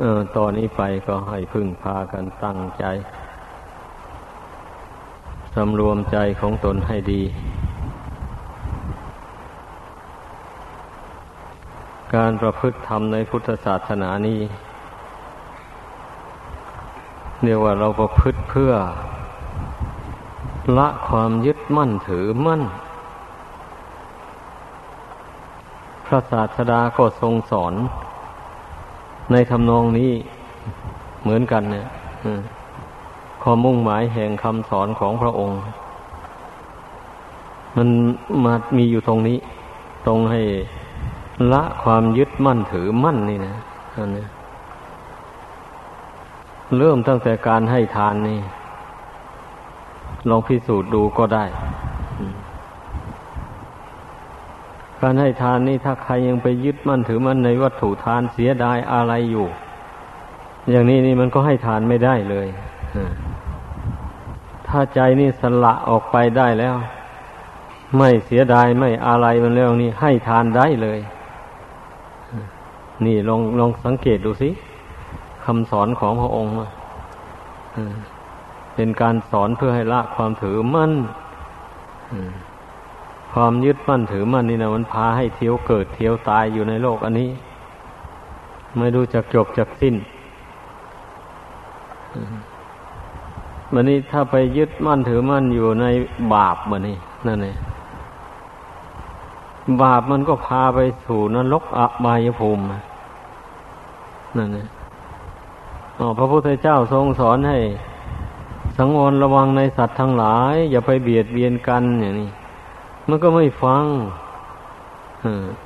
ออตอนนี้ไปก็ให้พึ่งพากันตั้งใจ สำรวมใจของตนให้ดี การประพฤติธรรมในพุทธศาสนานี้เรียกว่าเราประพฤติเพื่อ ละความยึดมั่นถือมั่น พระศาสดาก็ทรงสอน ในทำนองนี้เหมือนกันเนี่ยความมุ่งหมายแห่งคำสอนของพระองค์ มันมามีอยู่ตรงนี้ ตรงให้ละความยึดมั่นถือมั่นนี่นะอันนี้เริ่มตั้งแต่การให้ทานนี่ ลองพิสูจน์ดูก็ได้ การให้ทานนี่ถ้าใครยังไปยึดมั่นถือมั่นในวัตถุทานเสียดายอะไรอยู่ อย่างนี้นี่มันก็ให้ทานไม่ได้เลยถ้าใจนี่สละออกไปได้แล้ว ไม่เสียดายไม่อะไรมันแล้วนี่ให้ทานได้เลย นี่ลองลองสังเกตดูสิคำสอนของพระองค์เป็นการสอนเพื่อให้ละความถือมั่น ความยึดมั่นถือมั่นนี่นะมันพาให้เที่ยวเกิดเที่ยวตายอยู่ในโลกอันนี้ ไม่รู้จักจบจักสิ้นมันนี้ถ้าไปยึดมั่นถือมั่นอยู่ในบาปมันนี่นั่นเองบาปมันก็พาไปสู่นรกอบายภูมินั่นเองอ๋อพระพุทธเจ้าทรงสอนให้ สังวรระวังในสัตว์ทั้งหลาย อย่าไปเบียดเบียนกันอย่างนี้ มันก็ไม่ฟัง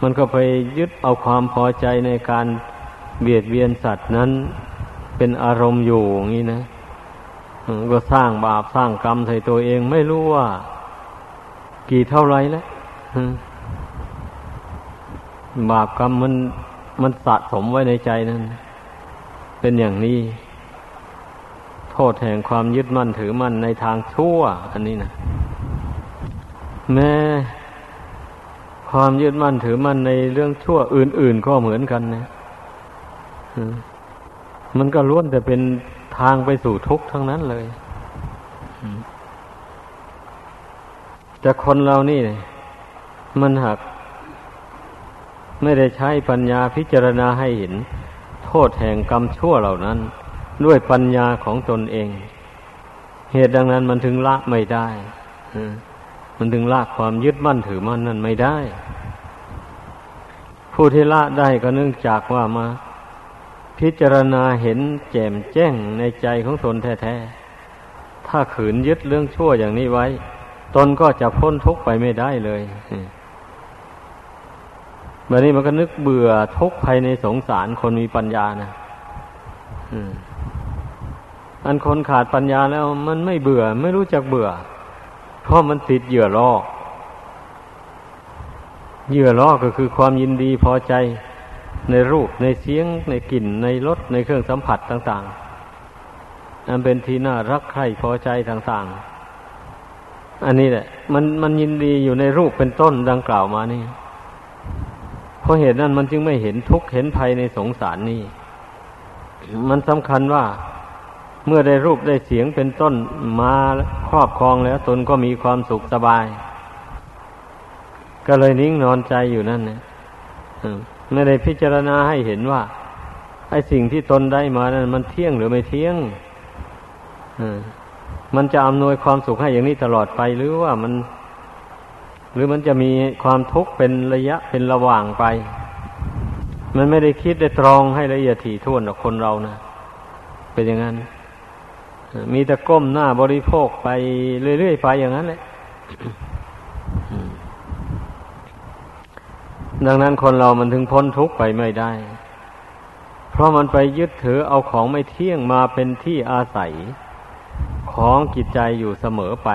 มันก็ไปยึดเอาความพอใจในการเบียดเบียนสัตว์นั้น เป็นอารมณ์อยู่อย่างนี้นะก็สร้างบาปสร้างกรรมใส่ตัวเองไม่รู้ว่า กี่เท่าไรแล้วบาปกรรมมันมันสะสมไว้ในใจนั้น เป็นอย่างนี้ โทษแห่งความยึดมั่นถือมั่นในทางชั่ว อันนี้นะ แม้ความยึดมั่นถือมั่นในเรื่องชั่วอื่น ๆ ก็เหมือนกันนะมันก็ล้วนแต่เป็นทางไปสู่ทุกข์ทั้งนั้นเลยแต่คนเรานี่ มันหัก ไม่ได้ใช้ปัญญาพิจารณาให้เห็น โทษแห่งกรรมชั่วเหล่านั้น ด้วยปัญญาของตนเอง เหตุดังนั้นมันถึงละไม่ได้ มันถึงละความยึดมั่นถือมั่นนั่นไม่ได้ ผู้ที่ละได้ก็เนื่องจากว่ามา พิจารณาเห็นแจ่มแจ้งในใจของตนแท้ๆ ถ้าขืนยึดเรื่องชั่วอย่างนี้ไว้ ตนก็จะพ้นทุกข์ไปไม่ได้เลยแบบนี้มันก็นึกเบื่อทุกข์ภายในสงสารคนมีปัญญานะอันคนขาดปัญญาแล้วมันไม่เบื่อ ไม่รู้จักเบื่อ เพราะมันติดเหยื่อล่อเหยื่อล่อก็คือความยินดีพอใจในรูปในเสียง ในกลิ่น ในรสในเครื่องสัมผัสต่าง ๆ อันเป็นที่น่ารักใคร่พอใจต่าง ๆ อันนี้แหละ มันมันยินดีอยู่ในรูปเป็นต้นดังกล่าวมานี่เพราะเหตุนั้นมันจึงไม่เห็นทุกข์เห็นภัยในสงสารนี่ มันสำคัญว่า เมื่อได้รูปได้เสียงเป็นต้นมาครอบครองแล้วตนก็มีความสุขสบาย ก็เลยนิ่งนอนใจอยู่นั่นเนี่ยไม่ได้พิจารณาให้เห็นว่า ไอ้สิ่งที่ตนได้มานั้นมันเที่ยงหรือไม่เที่ยงมันจะอำนวยความสุขให้อย่างนี้ตลอดไปหรือว่ามัน หรือมันจะมีความทุกข์เป็นระยะเป็นระหว่างไป มันไม่ได้คิดได้ตรองให้ละเอียดถี่ถ้วนกับคนเรานะเป็นอย่างนั้น มีแต่ก้มหน้าบริโภคไปเรื่อยๆไปอย่างนั้นแหละดังนั้นคนเรามันถึงพ้นทุกข์ไปไม่ได้ เพราะมันไปยึดถือเอาของไม่เที่ยงมาเป็นที่อาศัยของจิตใจอยู่เสมอไป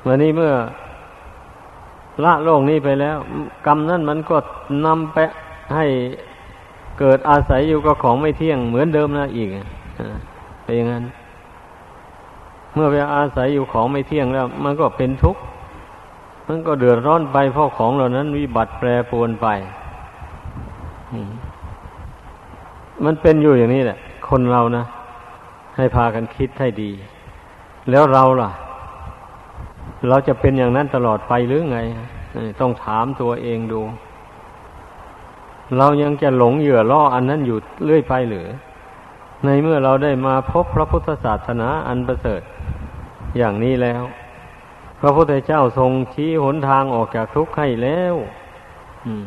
เมื่อนี้เมื่อละโลกนี้ไปแล้ว กรรมนั่นมันก็นำไปให้เกิดอาศัยอยู่กับของไม่เที่ยงเหมือนเดิมนะอีก เป็นอย่างนั้น เมื่อไปอาศัยอยู่ของไม่เที่ยงแล้ว มันก็เป็นทุกข์มันก็เดือดร้อนไปเพราะของเหล่านั้น วิบัติแปรปรวนไปมันเป็นอยู่อย่างนี้แหละ คนเรานะ ให้พากันคิดให้ดี แล้วเราล่ะ เราจะเป็นอย่างนั้นตลอดไปหรือไง ต้องถามตัวเองดู เรายังจะหลงเหยื่อล่ออันนั้นอยู่เรื่อยไปหรือ ในเมื่อเราได้มาพบพระพุทธศาสนาอันประเสริฐอย่างนี้แล้ว พระพุทธเจ้าทรงชี้หนทางออกจากทุกข์ให้แล้วอืม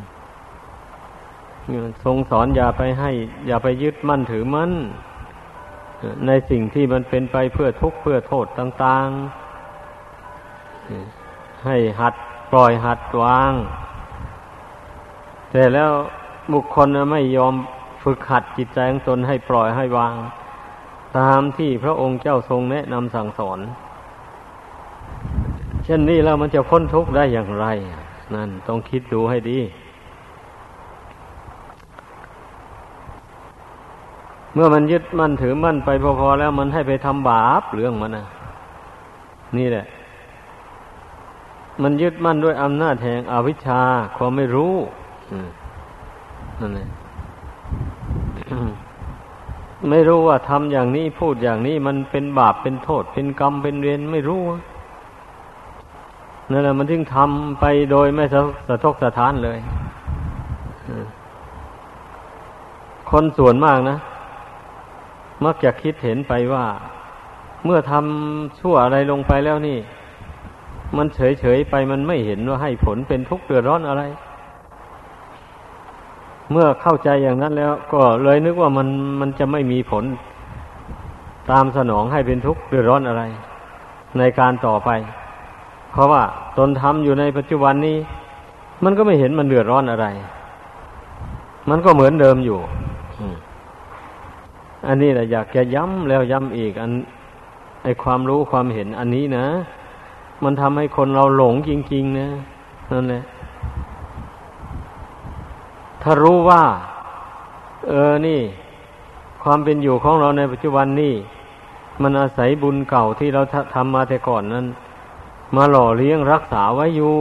ทรงสอนอย่าไปให้ อย่าไปยึดมั่นถือมั่นในสิ่งที่มันเป็นไปเพื่อทุกข์เพื่อโทษต่างๆ ให้หัดปล่อยหัดวาง แต่แล้วบุคคลไม่ยอม ฝึกหัดจิตใจของตนให้ปล่อยให้วาง ตามที่พระองค์เจ้าทรงแนะนำสั่งสอน เช่นนี้แล้วมันจะพ้นทุกข์ได้อย่างไร นั่นต้องคิดดูให้ดี เมื่อมันยึดมั่นถือมั่นไปพอๆแล้วมันให้ไปทำบาปเรื่องมันนะนี่แหละ มันยึดมั่นด้วยอำนาจแห่งอวิชชาความไม่รู้นั่นแหละ ไม่รู้ว่าทำอย่างนี้พูดอย่างนี้มันเป็นบาปเป็นโทษ เป็นกรรมเป็นเวรไม่รู้นั่นแหละมันถึงทำไปโดยไม่สะทกสะท้านเลยคนส่วนมากนะมักจะคิดเห็นไปว่า เมื่อทำชั่วอะไรลงไปแล้วนี่ มันเฉยๆไปมันไม่เห็นว่าให้ผลเป็นทุกข์เดือดร้อนอะไร เมื่อเข้าใจอย่างนั้นแล้ว ก็เลยนึกว่ามันมันจะไม่มีผลตามสนองให้เป็นทุกข์เดือดร้อนอะไร ในการต่อไป เพราะว่าตนทำอยู่ในปัจจุบันนี้ มันก็ไม่เห็นมันเดือดร้อนอะไร มันก็เหมือนเดิมอยู่อันนี้แหละอยากจะย้ำแล้วย้ำอีก อันไอความรู้ความเห็นอันนี้นะ มันทำให้คนเราหลงจริง ๆ นะนั่นแหละ ถ้ารู้ว่า เออนี่ ความเป็นอยู่ของเราในปัจจุบันนี่ มันอาศัยบุญเก่าที่เราทำมาแต่ก่อนนั้น มาหล่อเลี้ยงรักษาไว้อยู่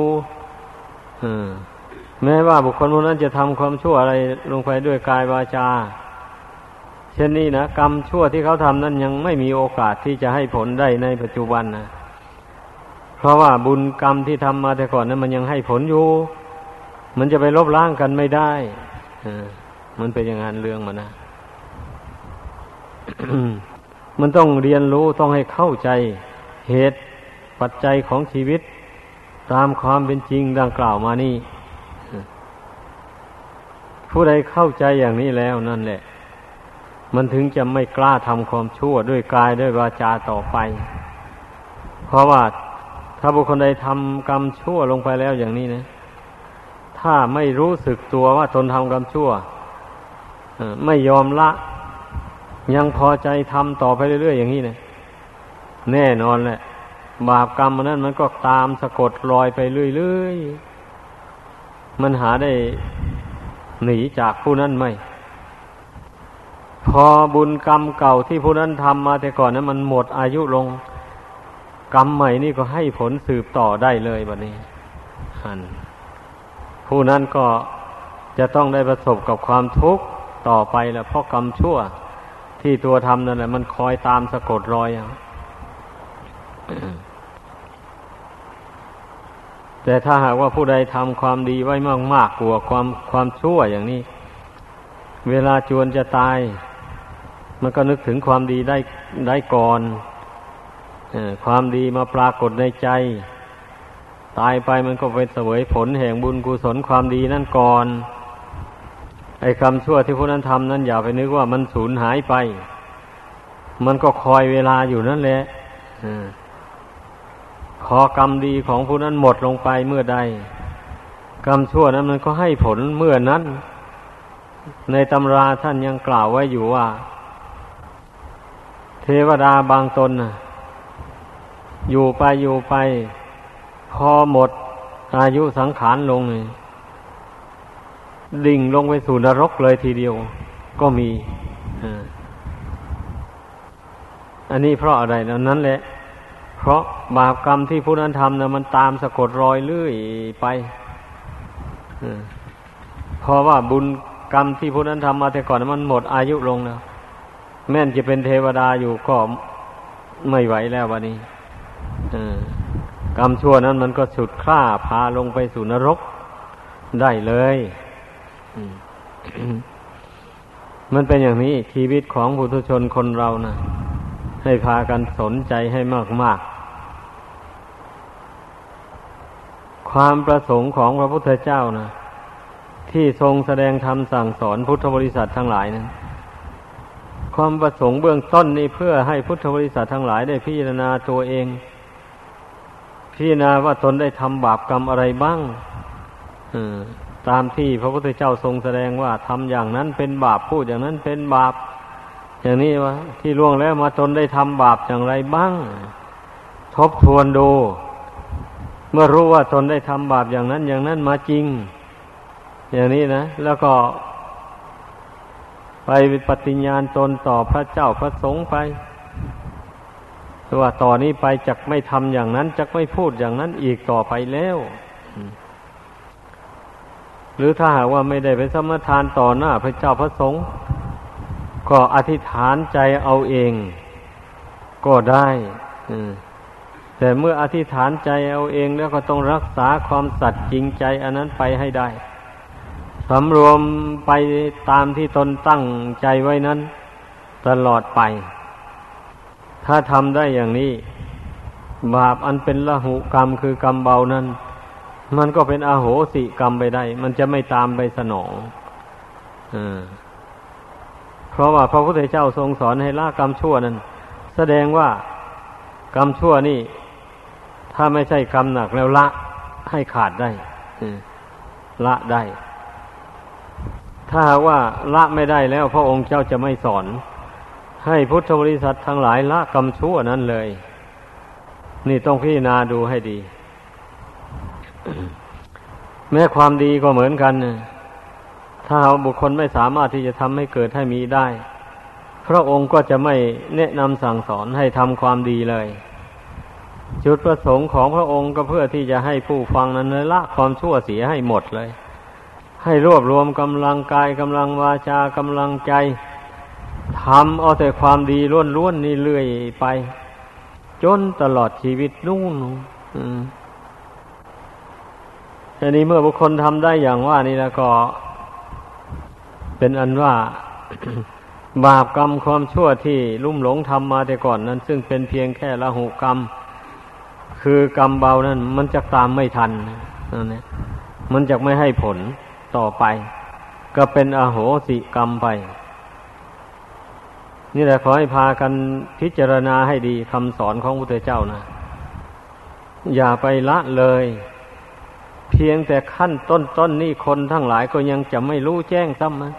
แม้ว่าบุคคลคนนั้นจะทำความชั่วอะไรลงไปด้วยกายวาจา เช่นนี้นะกรรมชั่วที่เขาทำนั้นยังไม่มีโอกาสที่จะให้ผลได้ในปัจจุบันนะเพราะว่าบุญกรรมที่ทำมาแต่ก่อนนั้นมันยังให้ผลอยู่ มันจะไปลบล้างกันไม่ได้มันเป็นอย่างนั้นเรื่องมันนะมันต้องเรียนรู้ต้องให้เข้าใจเหตุปัจจัยของชีวิต ตามความเป็นจริงดังกล่าวมานี่ ผู้ใดเข้าใจอย่างนี้แล้วนั่นแหละ มันถึงจะไม่กล้าทำความชั่วด้วยกายด้วยวาจาต่อไป เพราะว่าถ้าบุคคลใดทำกรรมชั่วลงไปแล้วอย่างนี้นะ ถ้าไม่รู้สึกตัวว่าตนทำกรรมชั่วไม่ยอมละ ยังพอใจทำต่อไปเรื่อยๆอย่างนี้เนะแน่นอนแหละ บาปกรรมมันนั้นมันก็ตามสะกดรอยไปเรื่อยๆ มันหาได้หนีจากผู้นั้นไหมพอบุญกรรมเก่าที่ผู้นั้นทำมาแต่ก่อนนั้นมันหมดอายุลง กรรมใหม่นี่ก็ให้ผลสืบต่อได้เลยแบบนี้อัน ผู้นั้นก็จะต้องได้ประสบกับความทุกข์ต่อไปแหละเพราะกรรมชั่วที่ตัวทำนั่นแหละมันคอยตามสะกดรอยอะแต่ถ้าหากว่าผู้ใดทำความดีไว้มากมากกว่าความความชั่วอย่างนี้ เวลาจวนจะตาย มันก็นึกถึงความดีได้ได้ก่อนอความดีมาปรากฏในใจ ตายไปมันก็ไปเสวยผลแห่งบุญกุศลความดีนั่นก่อน ไอ้คำชั่วที่ผู้นั้นทำนั้นอย่าไปนึกว่ามันสูญหายไป มันก็คอยเวลาอยู่นั่นแหละขอกรรมดีของผู้นั้นหมดลงไปเมื่อใด กรรมชั่วนั้นมันก็ให้ผลเมื่อนั้น ในตำราท่านยังกล่าวไว้อยู่ว่า เทวดาบางตนอยู่ไปอยู่ไป พอหมดอายุสังขารลงเลยดิ่งลงไปสู่นรกเลยทีเดียว ก็มี อันนี้เพราะอะไรนั้นแหละ เพราะบาปกรรมที่ผู้นั้นทำนะมันตามสะกดรอยเลื่อยไปเพราะว่าบุญกรรมที่ผู้นั้นทำมาแต่ก่อนมันหมดอายุลงแล้วแม่นจะเป็นเทวดาอยู่ก็ไม่ไหวแล้ววันนี้ กรรมชั่วนั้นมันก็ฉุดคล้าพาลงไปสู่นรกได้เลยมันเป็นอย่างนี้ชีวิตของผู้ทุชนคนเรานะ่ะให้พากันสนใจให้มากมากความประสงค์ของพระพุทธเจ้านะที่ทรงแสดงธรรมสั่งสอนพุทธบริษัททั้งหลายนั้นความประสงค์เบื้องต้นนี่เพื่อให้พุทธบริษัททั้งหลายได้พิจารณาตัวเอง พิจารณาว่าตนได้ทำบาปกรรมอะไรบ้างตามที่พระพุทธเจ้าทรงแสดงว่าทำอย่างนั้นเป็นบาปพูดอย่างนั้นเป็นบาป อย่างนี้วะที่ล่วงแล้วมาตนได้ทำบาปอย่างไรบ้าง ทบทวนดู เมื่อรู้ว่าตนได้ทำบาปอย่างนั้นอย่างนั้นมาจริง อย่างนี้นะ แล้วก็ ไปปฏิญญาณตนต่อพระเจ้าพระสงฆ์ไป ว่าต่อนนี้ไปจักไม่ทำอย่างนั้นจักไม่พูดอย่างนั้นอีกต่อไปแล้วหรือถ้าหากว่าไม่ได้ไปสมทานต่อหน้าพระเจ้าพระสงฆ์ก็อธิษฐานใจเอาเอง ก็ได้แต่เมื่ออธิษฐานใจเอาเองแล้วก็ต้องรักษาความสัตย์จริงใจ อันนั้นไปให้ได้สำรวมไปตามที่ตนตั้งใจไว้นั้น ตลอดไป ถ้าทำได้อย่างนี้ บาปอันเป็นละหุกรรมคือกรรมเบานั้น มันก็เป็นอาโหสิกรรมไปได้ มันจะไม่ตามไปสนองอเพราะว่าพระพุทธเจ้าทรงสอนให้ละกรรมชั่วนั้น แสดงว่ากรรมชั่วนี่ ถ้าไม่ใช่กรรมหนักแล้วละให้ขาดได้ละได้ ถ้าว่าละไม่ได้แล้วพระองค์เจ้าจะไม่สอน ให้พุทธบริษัททั้งหลายละกรรมชั่วนั้นเลย นี่ต้องพิจารณาดูให้ดี แม้ความดีก็เหมือนกัน ถ้าบุคคลไม่สามารถที่จะทำให้เกิดให้มีได้ พระองค์ก็จะไม่แนะนำสั่งสอนให้ทำความดีเลย จุดประสงค์ของพระองค์ก็เพื่อที่จะให้ผู้ฟังนั้นละความชั่วเสียให้หมดเลย ให้รวบรวมกำลังกายกำลังวาจากำลังใจ ทำเอาแต่ความดีล้วนๆนี่เรื่อยไป จนตลอดชีวิตนู่นอืมทีนี้เมื่อบุคคลทำได้อย่างว่านี่แล้วก็ เป็นอันว่า บาปกรรมความชั่วที่ลุ่มหลงทำมาแต่ก่อนนั้น ซึ่งเป็นเพียงแค่ละหุกรรม คือกรรมเบานั้น มันจะตามไม่ทันนั่นเองมันจะไม่ให้ผลต่อไป ก็เป็นอโหสิกรรมไป นี่แหละขอให้พากันพิจารณาให้ดีคำสอนของพระพุทธเจ้านะ อย่าไปละเลย เพียงแต่ขั้นต้นๆนนี่คนทั้งหลายก็ยังจะไม่รู้แจ้งซ้ำนะ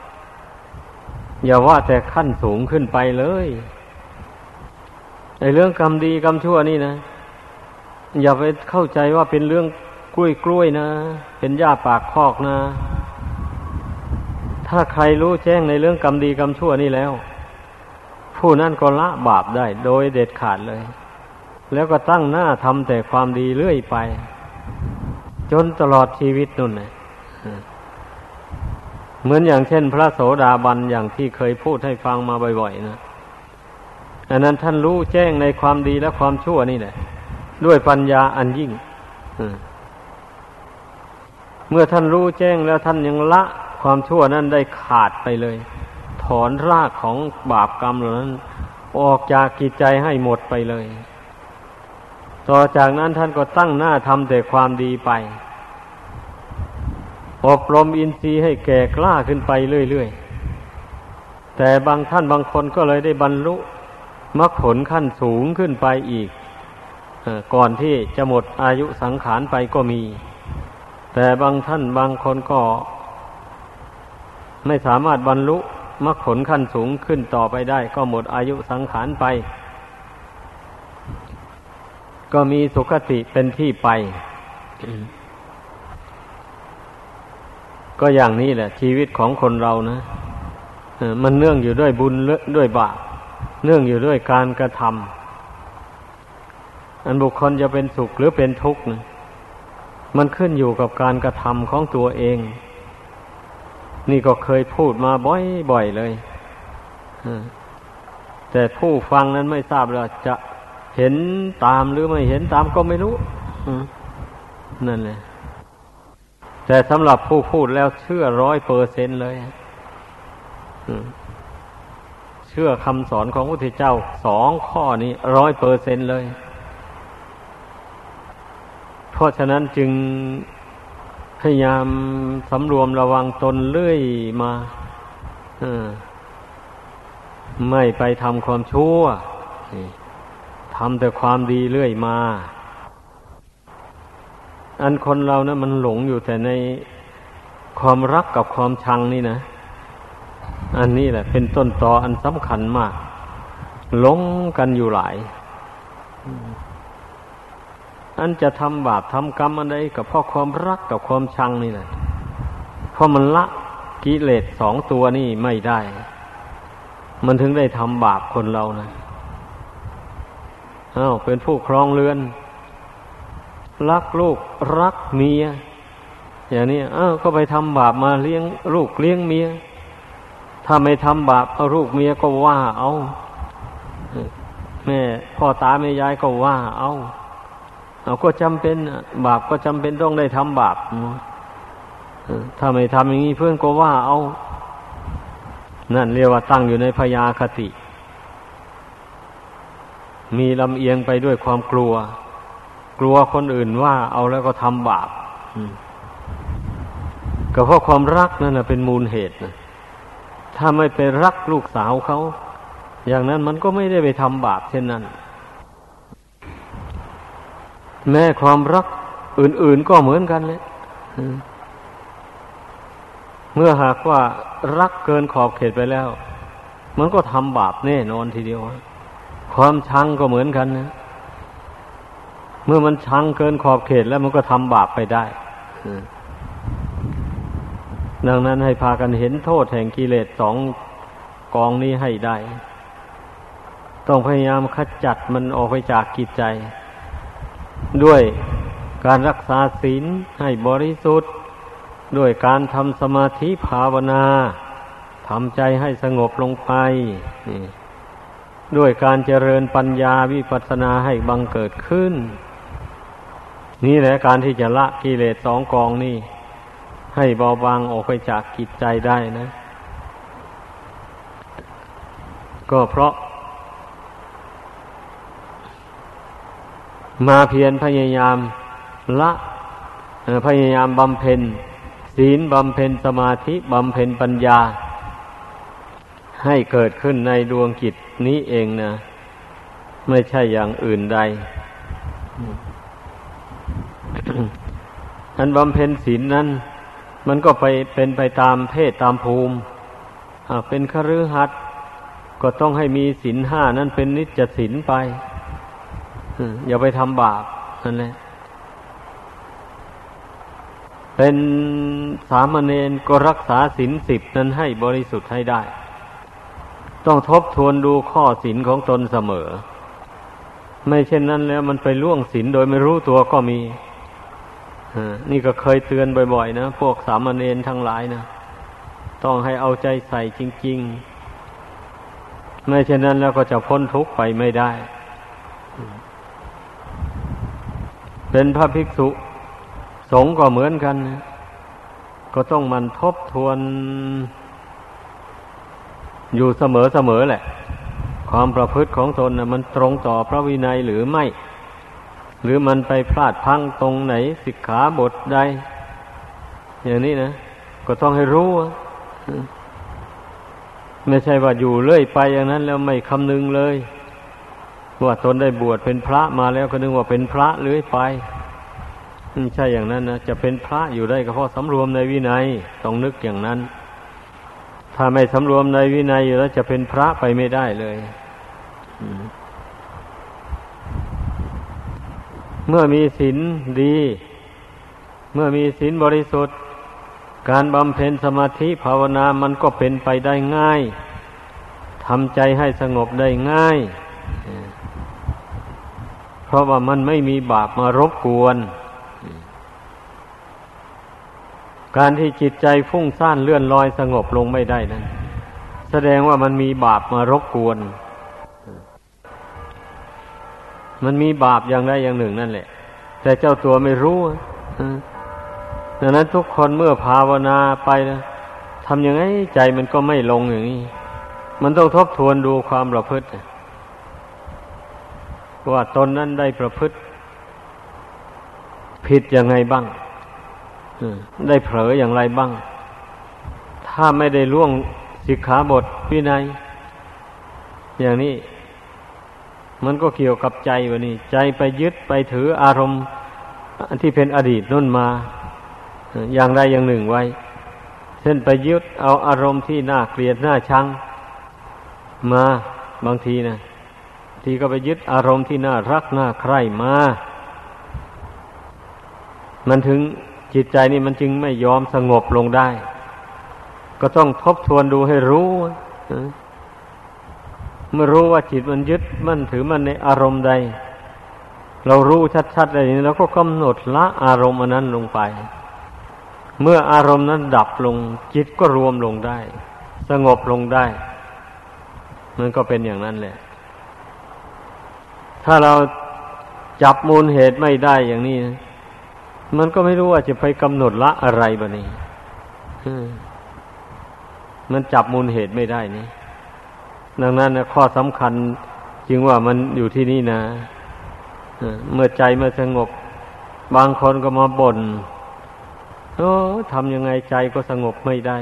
อย่าว่าแต่ขั้นสูงขึ้นไปเลยในเรื่องกรรมดีกรรมชั่วนี่นะ อย่าไปเข้าใจว่าเป็นเรื่องกล้วยกล้วยนะ เป็นหญ้าปากคอกนะ ถ้าใครรู้แจ้งในเรื่องกรรมดีกรรมชั่วนี่แล้ว ผู้นั้นก็ละบาปได้โดยเด็ดขาดเลย แล้วก็ตั้งหน้าทำแต่ความดีเรื่อยไป จนตลอดชีวิตนู่นนะเหมือนอย่างเช่น พระโสดาบันอย่างที่เคยพูดให้ฟังมาบ่อยๆนะอันนั้นท่านรู้แจ้งในความดีและความชั่วนี่แหละ ด้วยปัญญาอันยิ่งเมื่อท่านรู้แจ้งแล้วท่านยังละความชั่วนั้นได้ขาดไปเลย อนรากของบาปกรรมเหล่านั้น ออกจากกิจใจให้หมดไปเลย ต่อจากนั้นท่านก็ตั้งหน้าทำแต่ความดีไป อบรมอินทรีย์ให้แก่กล้าขึ้นไปเรื่อยๆ แต่บางท่านบางคนก็เลยได้บรรลุมรรคผลขั้นสูงขึ้นไปอีก ก่อนที่จะหมดอายุสังขารไปก็มี แต่บางท่านบางคนก็ไม่สามารถบรรลุ มรรคผลขั้นสูงขึ้นต่อไปได้ ก็หมดอายุสังขารไป ก็มีสุขติเป็นที่ไป ก็อย่างนี้แหละ ชีวิตของคนเรานะมันเนื่องอยู่ด้วยบุญด้วยบาปเนื่องอยู่ด้วยการกระทำอันบุคคลจะเป็นสุขหรือเป็นทุกข์นะมันขึ้นอยู่กับการกระทำของตัวเอง นี่ก็เคยพูดมาบ่อยๆเลยแต่ผู้ฟังนั้นไม่ทราบว่าจะเห็นตามหรือไม่เห็นตามก็ไม่รู้นั่นแหละแต่สำหรับผู้พูดแล้วเชื่อร้อยเปอร์เซนเลยเชื่อคำสอนของพระพุทธเจ้าสองข้อนี้ร้อยเปอร์เซนเลย เพราะฉะนั้นจึง พยายามสำรวมระวังตนเรื่อยมาไม่ไปทำความชั่วทำแต่ความดีเรื่อยมา อันคนเรานะั้นมันหลงอยู่แต่ในความรักกับความชังนี่นะ อันนี้แหละ เป็นต้นตออันสำคัญมากหลงกันอยู่หลาย อันจะทำบาปทำกรรมอะไรกับเพราะความรักกับความชังนี่แหละเพราะมันละกิเลสสองตัวนี่ไม่ได้ มันถึงได้ทำบาปคนเรานะอ้าวเป็นผู้ครองเรือน รักลูกรักเมีย อย่างนี้อ้าวก็ไปทำบาปมาเลี้ยงลูกเลี้ยงเมีย ถ้าไม่ทำบาปเอาลูกเมียก็ว่าเอาแม่พ่อตาแม่ยายก็ว่าเอา เอาก็จำเป็นบาปก็จำเป็นต้องได้ทำบาปถ้าไม่ทำอย่างนี้เพื่อนก็ว่าเอา นั่นเรียกว่าตั้งอยู่ในพยาคติ มีลำเอียงไปด้วยความกลัว กลัวคนอื่นว่าเอาแล้วก็ทำบาปก็เพราะความรักนั่นแหละเป็นมูลเหตุนะถ้าไม่ไปรักลูกสาวเขา อย่างนั้นมันก็ไม่ได้ไปทำบาปเช่นนั้น แม้ความรักอื่น ๆก็เหมือนกันเลยเมื่อหากว่ารักเกินขอบเขตไปแล้ว มันก็ทำบาปแน่นอนทีเดียว ความชังก็เหมือนกันนะ เมื่อมันชังเกินขอบเขตแล้วมันก็ทำบาปไปได้ดังนั้นให้พากันเห็นโทษแห่งกิเลสสองกองนี้ให้ได้ ต้องพยายามขจัดมันออกไปจากกิจใจ ด้วยการรักษาศีลให้บริสุทธิ์ ด้วยการทำสมาธิภาวนาทำใจให้สงบลงไป ด้วยการเจริญปัญญาวิปัสสนาให้บังเกิดขึ้น นี่แหละการที่จะละกิเลสสองกองนี่ ให้เบาบางออกไปจากกิจใจได้นะ ก็เพราะ มาเพียรพยายามละพยายามบำเพ็ญศีลบำเพ็ญสมาธิบำเพ็ญปัญญา ให้เกิดขึ้นในดวงจิตนี้เองนะ ไม่ใช่อย่างอื่นใดอันบำเพ็ญศีลนั้น มันก็ไปเป็นไปตามเพศตามภูมิเป็นคฤหัสถ์ก็ต้องให้มีศีลห้านั้นเป็นนิจศีลไป อย่าไปทำบาปนั่นแหละเป็นสามเณรก็รักษาศีลสิบนั้นให้บริสุทธิ์ให้ได้ ต้องทบทวนดูข้อศีลของตนเสมอ ไม่เช่นนั้นแล้วมันไปล่วงศีลโดยไม่รู้ตัวก็มีนี่ก็เคยเตือนบ่อยๆ นะพวกสามเณรทั้งหลายนะต้องให้เอาใจใส่จริง ๆ ไม่เช่นนั้นแล้วก็จะพ้นทุกข์ไปไม่ได้ เป็นพระภิกษุ สงฆ์ก็เหมือนกัน ก็ต้องมันทบทวน อยู่เสมอเสมอแหละ ความประพฤติของตนนะมันตรงต่อพระวินัยหรือไม่ หรือมันไปพลาดพังตรงไหนสิกขาบทใด อย่างนี้นะ ก็ต้องให้รู้ไม่ใช่ว่าอยู่เรื่อยไปอย่างนั้นแล้วไม่คำนึงเลย ว่าตนได้บวชเป็นพระมาแล้วก็นึกว่าเป็นพระเรื่อยไปไม่ใช่อย่างนั้นนะจะเป็นพระอยู่ได้ก็เพราะสำรวมในวินัยต้องนึกอย่างนั้น ถ้าไม่สำรวมในวินัยอยู่แล้วจะเป็นพระไปไม่ได้เลยเมื่อมีศีลดี เมื่อมีศีลบริสุทธิ์ การบำเพ็ญสมาธิภาวนามันก็เป็นไปได้ง่ายทำใจให้สงบได้ง่าย ราะว่ามันไม่มีบาปมารบกวน การที่จิตใจฟุ้งซ่านเลื่อนลอยสงบลงไม่ได้นั้น แสดงว่ามันมีบาปมารบกวน มันมีบาปอย่างใดอย่างหนึ่งนั่นแหละ แต่เจ้าตัวไม่รู้ดังนั้นทุกคนเมื่อภาวนาไปนะทำยังไงใจมันก็ไม่ลงอย่างนี้ มันต้องทบทวนดูความประพฤติ ว่าตนนั้นได้ประพฤติ ผิดยังไงบ้างได้เผลออย่างไรบ้าง ถ้าไม่ได้ล่วงสิกขาบทวินัย อย่างนี้ มันก็เกี่ยวกับใจวะนี่ใจไปยึดไปถืออารมณ์ที่เป็นอดีตนุ่นมา อย่างใดอย่างหนึ่งไว้ เช่นไปยึดเอาอารมณ์ที่น่าเกลียดน่าชัง มาบางทีนะ ทีก็ไปยึดอารมณ์ที่น่ารักน่าใคร่มา มันถึงจิตใจนี่มันจึงไม่ยอมสงบลงได้ ก็ต้องทบทวนดูให้รู้ เมื่อรู้ว่าจิตมันยึดมันถือมันในอารมณ์ใด เรารู้ชัดๆอะไรนี้เราก็กำหนดละอารมณ์อนั้นลงไป เมื่ออารมณ์นั้นดับลง จิตก็รวมลงได้ สงบลงได้ มันก็เป็นอย่างนั้นแหละ ถ้าเราจับมูลเหตุไม่ได้อย่างนี้ มันก็ไม่รู้ว่าจะไปกำหนดละอะไรบะนี่มันจับมูลเหตุไม่ได้นี่ดังนั้นนะข้อสำคัญจึงว่ามันอยู่ที่นี่นะเมื่อใจมื่อสงบบางคนก็มาบน่นโอ้ทำยังไงใจก็สงบไม่ได้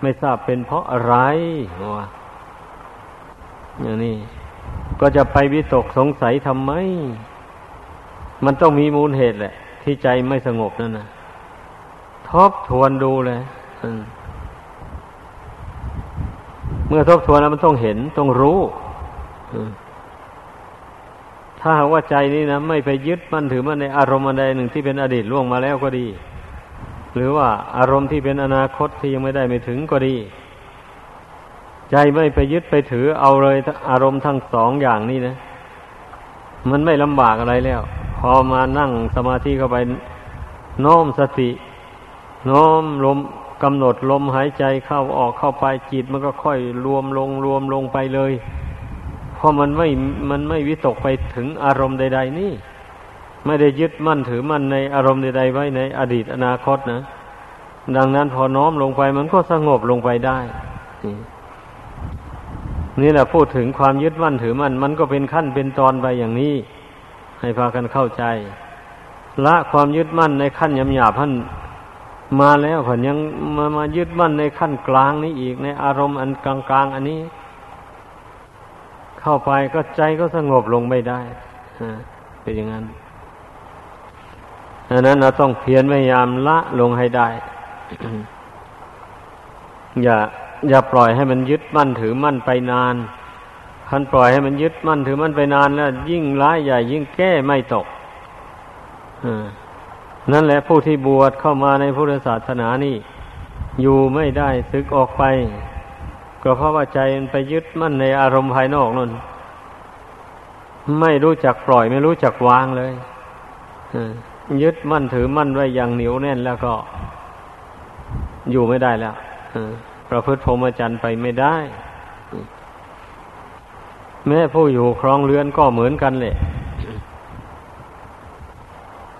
ไม่ทราบเป็นเพราะอะไรวะอย่างนี้ ก็จะไปวิตกสงสัยทำไม มันต้องมีมูลเหตุแหละ ที่ใจไม่สงบนั่นนะทบทวนดูเลยเมื่อทบทวนแล้วมันต้องเห็นต้องรู้ถ้าหากว่าใจนี้นะไม่ไปยึดมั่นถือมั่นในอารมณ์อันใดหนึ่งที่เป็นอดีตล่วงมาแล้วก็ดี หรือว่าอารมณ์ที่เป็นอนาคตที่ยังไม่ได้ไม่ถึงก็ดี ใจไม่ไปยึดไปถือเอาเลยอารมณ์ทั้งสองอย่างนี้นะมันไม่ลำบากอะไรแล้ว พอมานั่งสมาธิเข้าไปโน้มสติ โน้มลมกำหนดลมหายใจเข้าออกเข้าไปจิตมันก็ค่อยรวมลงรวมลงไปเลยเพราะมันไม่มันไม่วิตกไปถึงอารมณ์ใด ๆ นี่ ไม่ได้ยึดมั่นถือมั่นในอารมณ์ใด ๆ ไว้ในอดีตอนาคตนะ ดังนั้นพอน้อมลงไปมันก็สงบลงไปได้ นี่แหละพูดถึงความยึดมั่นถือมั่นมันก็เป็นขั้นเป็นตอนไปอย่างนี้ ให้พากันเข้าใจ ละความยึดมั่นในขั้นยำหยาบท่านมาแล้วผ่นยังมามายึดมั่นในขั้นกลางนี้อีกในอารมณ์อันกลางกลางอันนี้ เข้าไปก็ใจก็สงบลงไม่ได้เป็นอย่างนั้นดังนั้นเราต้องเพียรพยายามละลงให้ได้ อย่า อย่าปล่อยให้มันยึดมั่นถือมั่นไปนานท่านปล่อยให้มันยึดมั่นถือมั่นไปนานแล้ว ยิ่งร้ายใหญ่ ยิ่งแก้ไม่ตกนั่นแหละผู้ที่บวชเข้ามาในพุทธศาสนานี่ อยู่ไม่ได้ซึกออกไป ก็เพราะว่าใจมันไปยึดมั่นในอารมณ์ภายนอกนั่นไม่รู้จักปล่อย ไม่รู้จักวางเลยยึดมั่นถือมั่นไว้อย่างเหนียวแน่นแล้วก็ อยู่ไม่ได้แล้ว ประพฤติพรหมจรรย์ไปไม่ได้ แม้ผู้อยู่ครองเรือนก็เหมือนกันเลย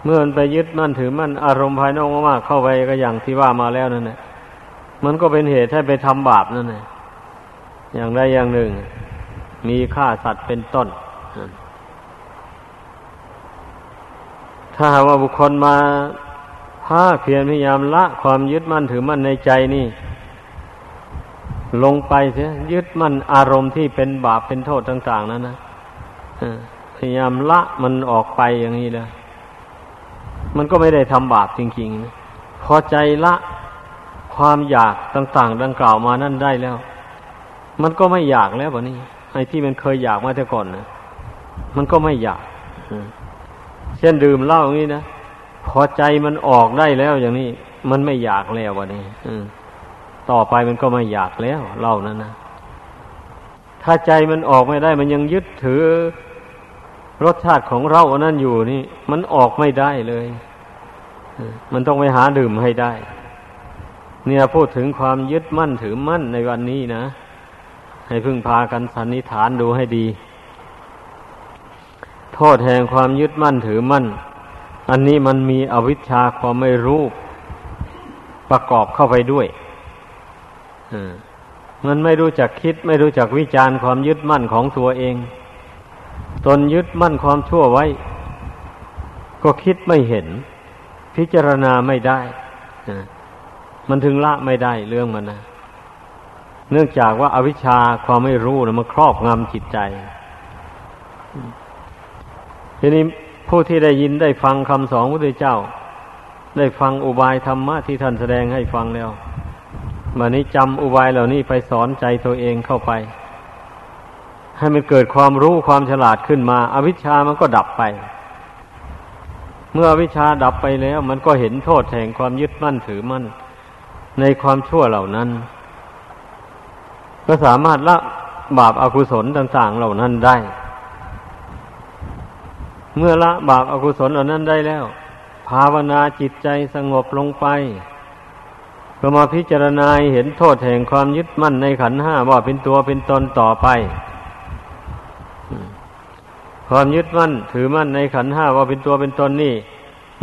เมื่อมันไปยึดมั่นถือมั่นอารมณ์ภายนอกมากเข้าไปก็อย่างที่ว่ามาแล้วนั่นแหละมันก็เป็นเหตุให้ไปทำบาปนั่นแหละอย่างใดอย่างหนึ่ง มีฆ่าสัตว์เป็นต้น ถ้าหากว่าบุคคลมาภาคเพียรพยายามละความยึดมั่นถือมั่นในใจนี่ ลงไปเสียยึดมั่นอารมณ์ที่เป็นบาปเป็นโทษต่างๆนั้นนะพยายามละมันออกไปอย่างนี้เลยมันก็ไม่ได้ทำบาปจริงๆนะพอใจละความอยากต่างๆ ดังกล่าวมานั่นได้แล้ว มันก็ไม่อยากแล้ววะนี่ไอ้ที่มันเคยอยากมาแต่ก่อนนะมันก็ไม่อยากเช่นดื่มเหล้าอย่างนี้นะพอใจมันออกได้แล้วอย่างนี้ มันไม่อยากแล้ววะนี่อื ต่อไปมันก็ไม่อยากแล้วเล่านั้นนะถ้าใจมันออกไม่ได้ มันยังยึดถือรสชาติของเราอันนั้นอยู่นี่ มันออกไม่ได้เลยมันต้องไปหาดื่มให้ได้ เนี่ยพูดถึงความยึดมั่นถือมั่นในวันนี้นะ ให้พึ่งพากันสันนิษฐานดูให้ดี โทษแห่งความยึดมั่นถือมั่น อันนี้มันมีอวิชชาความไม่รู้ประกอบเข้าไปด้วย มันไม่รู้จักคิด ไม่รู้จักวิจารณ์ความยึดมั่นของตัวเอง ตนยึดมั่นความชั่วไว้ ก็คิดไม่เห็น พิจารณาไม่ได้มันถึงละไม่ได้เรื่องมันนะเนื่องจากว่าอาวิชชาความไม่รู้นะมันครอบงำจิตใจ ทีนี้ผู้ที่ได้ยินได้ฟังคำสอนพระพุทธเจ้า ได้ฟังอุบายธรรมะที่ท่านแสดงให้ฟังแล้ว วันนี้จำอุบายเหล่านี้ไปสอนใจตัวเองเข้าไป ให้มันเกิดความรู้ความฉลาดขึ้นมาอาวิชชามันก็ดับไป เมื่ออวิชชาดับไปแล้ว มันก็เห็นโทษแห่งความยึดมั่นถือมั่น ในความชั่วเหล่านั้น ก็สามารถละบาปอากุศลต่างๆเหล่านั้นได้ เมื่อละบาปอากุศลเหล่านั้นได้แล้ว ภาวนาจิตใจสงบลงไป ก็มาพิจารณาเห็นโทษแห่งความยึดมั่นในขันห้าว่าเป็นตัวเป็นตนต่อไป ความยึดมั่นถือมั่นในขันห้าว่าเป็นตัวเป็นตนนี่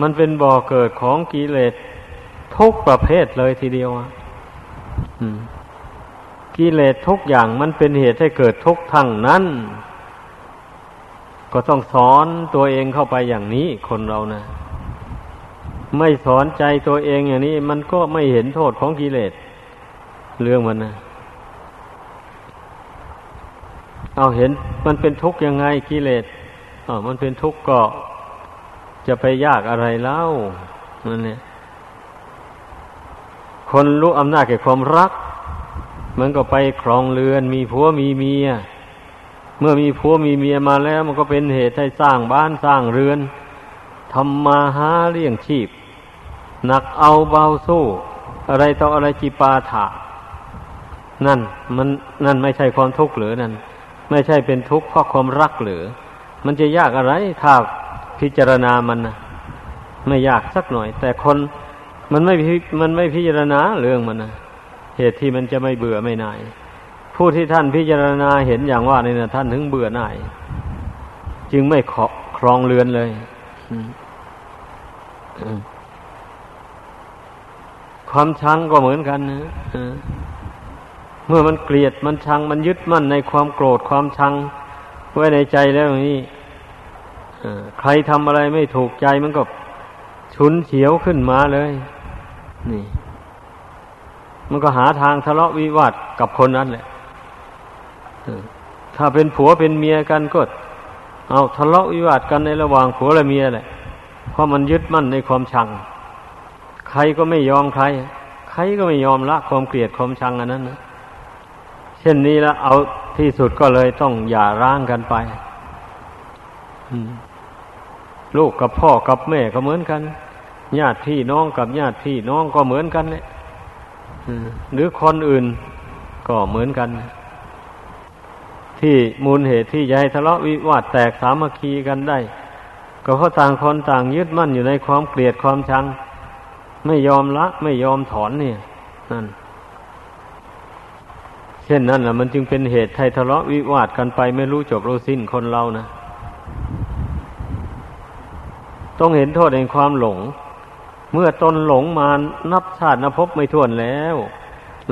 มันเป็นบ่อเกิดของกิเลสทุกประเภทเลยทีเดียวกิเลสทุกอย่างมันเป็นเหตุให้เกิดทุกทั้งนั้น ก็ต้องสอนตัวเองเข้าไปอย่างนี้คนเรานะ ไม่สอนใจตัวเองอย่างนี้ มันก็ไม่เห็นโทษของกิเลสเรื่องมันนะเอาเห็นมันเป็นทุกข์ยังไงกิเลสอ๋อมันเป็นทุกข์ก็จะไปยากอะไรเล่านั่นเนี่ยคนรู้อำนาจแก่ความรัก มันก็ไปครองเรือน มีผัวมีเมีย เมื่อมีผัวมีเมียมาแล้ว มันก็เป็นเหตุให้สร้างบ้านสร้างเรือนทำมาหาเลี้ยงชีพ หนักเอาเบาสู้ อะไรต่ออะไรจีปาถะ นั่นมันนั่นไม่ใช่ความทุกข์หรือนั่น ไม่ใช่เป็นทุกข์เพราะความรักหรือ มันจะยากอะไรถ้าพิจารณามันนะไม่ยากสักหน่อย แต่คนมันไม่มันไม่พิจารณาเรื่องมันนะเหตุที่มันจะไม่เบื่อไม่นาย ผู้ที่ท่านพิจารณาเห็นอย่างว่านี่นะท่านถึงเบื่อหน่าย จึงไม่ขอครองเรือนเลย ความชังก็เหมือนกันนะเมื่อมันเกลียดมันชัง มันยึดมั่นในความโกรธความชังไว้ในใจแล้วอย่างนี้ใครทำอะไรไม่ถูกใจมันก็ชุนเฉียวขึ้นมาเลย นี่ มันก็หาทางทะเลาะวิวาทกับคนนั้นแหละถ้าเป็นผัวเป็นเมียกันก็เอาทะเลาะวิวาทกันในระหว่างผัวและเมียแหละเพราะมันยึดมั่นในความชัง ใครก็ไม่ยอมใคร ใครก็ไม่ยอมละความเกลียดความชังอันนั้นนะเช่นนี้แล้วเอาที่สุดก็เลยต้องอย่าร้างกันไปลูกกับพ่อกับแม่ก็เหมือนกันญาติพี่น้องกับญาติพี่น้องก็เหมือนกันเลยหรือคนอื่นก็เหมือนกัน ที่มูลเหตุที่จะให้ทะเลาะวิวาทแตกสามัคคีกันได้ ก็เพราะต่างคนต่างยึดมั่นอยู่ในความเกลียดความชัง ไม่ยอมละ ไม่ยอมถอนเนี่ยนั่นเช่นนั้นแหละมันจึงเป็นเหตุให้ทะเลาะวิวาทกันไปไม่รู้จบรู้สิ้นคนเรานะต้องเห็นโทษในความหลง เมื่อตนหลงมานับชาตินับพบไม่ถ้วนแล้ว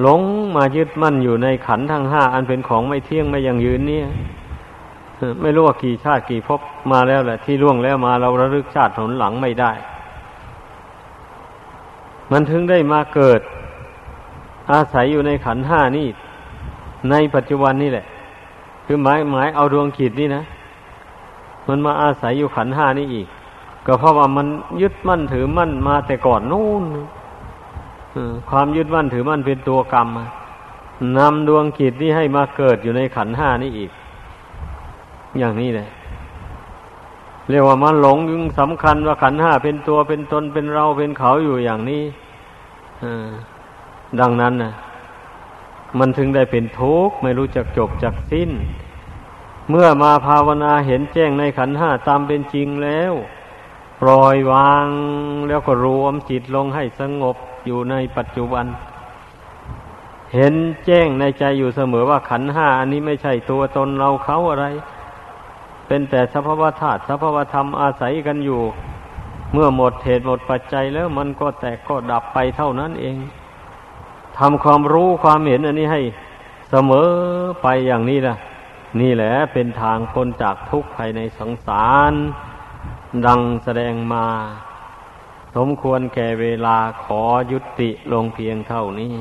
หลงมายึดมั่นอยู่ในขันทั้งห้าอันเป็นของไม่เที่ยงไม่ยังยืนเนี่ยไม่รู้ว่ากี่ชาติกี่พบมาแล้วแหละที่ล่วงแล้วมาเราระลึกชาติหนหลังไม่ได้ มันถึงได้มาเกิด อาศัยอยู่ในขันห้านี่ ในปัจจุบันนี่แหละ คือหมายหมายเอาดวงขีดนี่นะ มันมาอาศัยอยู่ขันห้านี่อีก ก็เพราะว่ามันยึดมั่นถือมั่นมาแต่ก่อนนู่นความยึดมั่นถือมั่นเป็นตัวกรรมนำดวงกิจนี้ให้มาเกิดอยู่ในขันห้านี่อีก อย่างนี้เลย เรียกว่ามันหลงยึงสำคัญว่าขันห้าเป็นตัวเป็นตนเป็นเราเป็นเขาอยู่อย่างนี้ดังนั้นนะมันถึงได้เป็นทุกข์ไม่รู้จักจบจักสิ้น เมื่อมาภาวนาเห็นแจ้งในขันห้าตามเป็นจริงแล้ว ปล่อยวางแล้วก็รวมจิตลงให้สงบอยู่ในปัจจุบัน เห็นแจ้งในใจอยู่เสมอว่าขันห้าอันนี้ไม่ใช่ตัวตนเราเขาอะไร เป็นแต่สภาวธาตุสภาวธรรมอาศัยกันอยู่ เมื่อหมดเหตุหมดปัจจัยแล้วมันก็แตกก็ดับไปเท่านั้นเองทำความรู้ความเห็นอันนี้ให้เสมอไปอย่างนี้ล่ะนี่แหละเป็นทางพ้นจากทุกข์ภายในสังสาร ดังแสดงมา สมควรแก่เวลาขอยุติลงเพียงเท่านี้